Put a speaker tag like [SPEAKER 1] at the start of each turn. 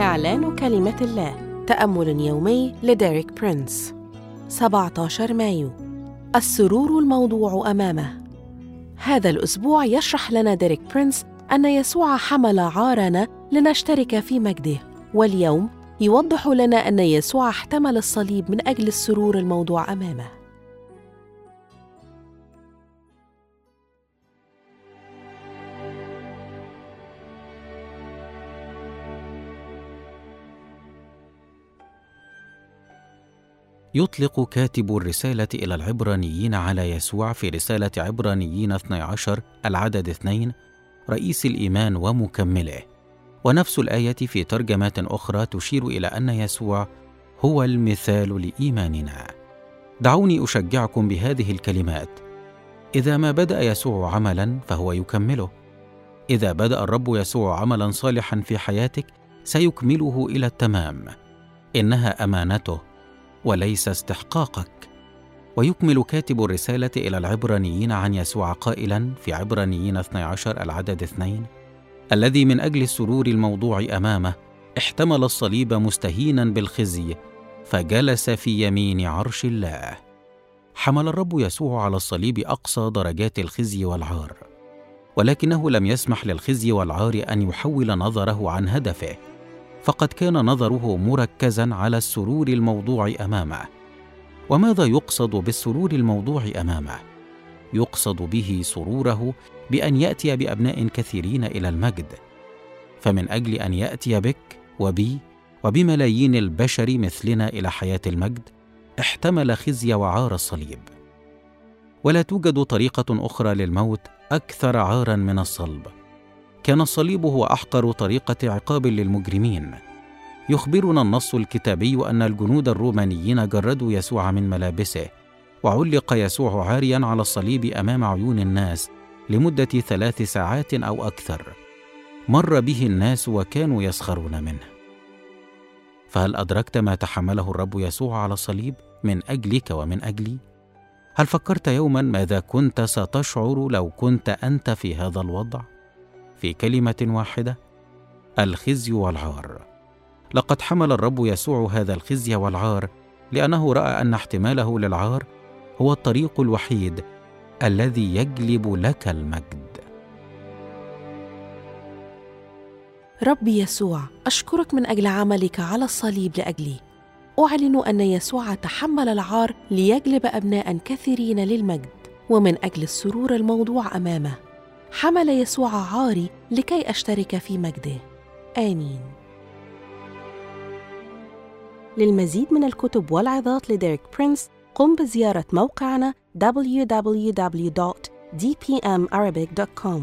[SPEAKER 1] إعلان كلمة الله. تأمل يومي لديريك برينس. 17 مايو. السرور الموضوع أمامه. هذا الأسبوع يشرح لنا ديريك برينس أن يسوع حمل عارنا لنشترك في مجده. واليوم يوضح لنا أن يسوع احتمل الصليب من أجل السرور الموضوع أمامه.
[SPEAKER 2] يطلق كاتب الرسالة إلى العبرانيين على يسوع في رسالة عبرانيين 12 العدد 2 رئيس الإيمان ومكمله. ونفس الآية في ترجمات أخرى تشير إلى أن يسوع هو المثال لإيماننا. دعوني أشجعكم بهذه الكلمات. إذا ما بدأ يسوع عملا فهو يكمله. إذا بدأ الرب يسوع عملا صالحا في حياتك سيكمله إلى التمام. إنها أمانته. وليس استحقاقك. ويكمل كاتب الرسالة إلى العبرانيين عن يسوع قائلا في عبرانيين 12 العدد 2 الذي من أجل السرور الموضوع أمامه احتمل الصليب مستهينا بالخزي فجلس في يمين عرش الله. حمل الرب يسوع على الصليب أقصى درجات الخزي والعار ولكنه لم يسمح للخزي والعار أن يحول نظره عن هدفه. فقد كان نظره مركزا على السرور الموضوع أمامه. وماذا يقصد بالسرور الموضوع أمامه؟ يقصد به سروره بأن يأتي بأبناء كثيرين إلى المجد. فمن أجل أن يأتي بك وبي وبملايين البشر مثلنا إلى حياة المجد احتمل خزي وعار الصليب. ولا توجد طريقة أخرى للموت أكثر عارا من الصلب. كان الصليب هو أحقر طريقة عقاب للمجرمين. يخبرنا النص الكتابي أن الجنود الرومانيين جردوا يسوع من ملابسه وعلق يسوع عاريا على الصليب أمام عيون الناس لمدة ثلاث ساعات أو أكثر. مر به الناس وكانوا يسخرون منه. فهل أدركت ما تحمله الرب يسوع على الصليب؟ من أجلك ومن أجلي؟ هل فكرت يوما ماذا كنت ستشعر لو كنت أنت في هذا الوضع؟ في كلمة واحدة الخزي والعار. لقد حمل الرب يسوع هذا الخزي والعار لأنه رأى أن احتماله للعار هو الطريق الوحيد الذي يجلب لك المجد.
[SPEAKER 1] ربي يسوع أشكرك من أجل عملك على الصليب لأجلي. أعلن أن يسوع تحمل العار ليجلب أبناء كثيرين للمجد ومن أجل السرور الموضوع أمامه. حمل يسوع عاري لكي أشترك في مجده. آمين. للمزيد من الكتب والعظات لديريك برينس قم بزيارة موقعنا www.dpmarabic.com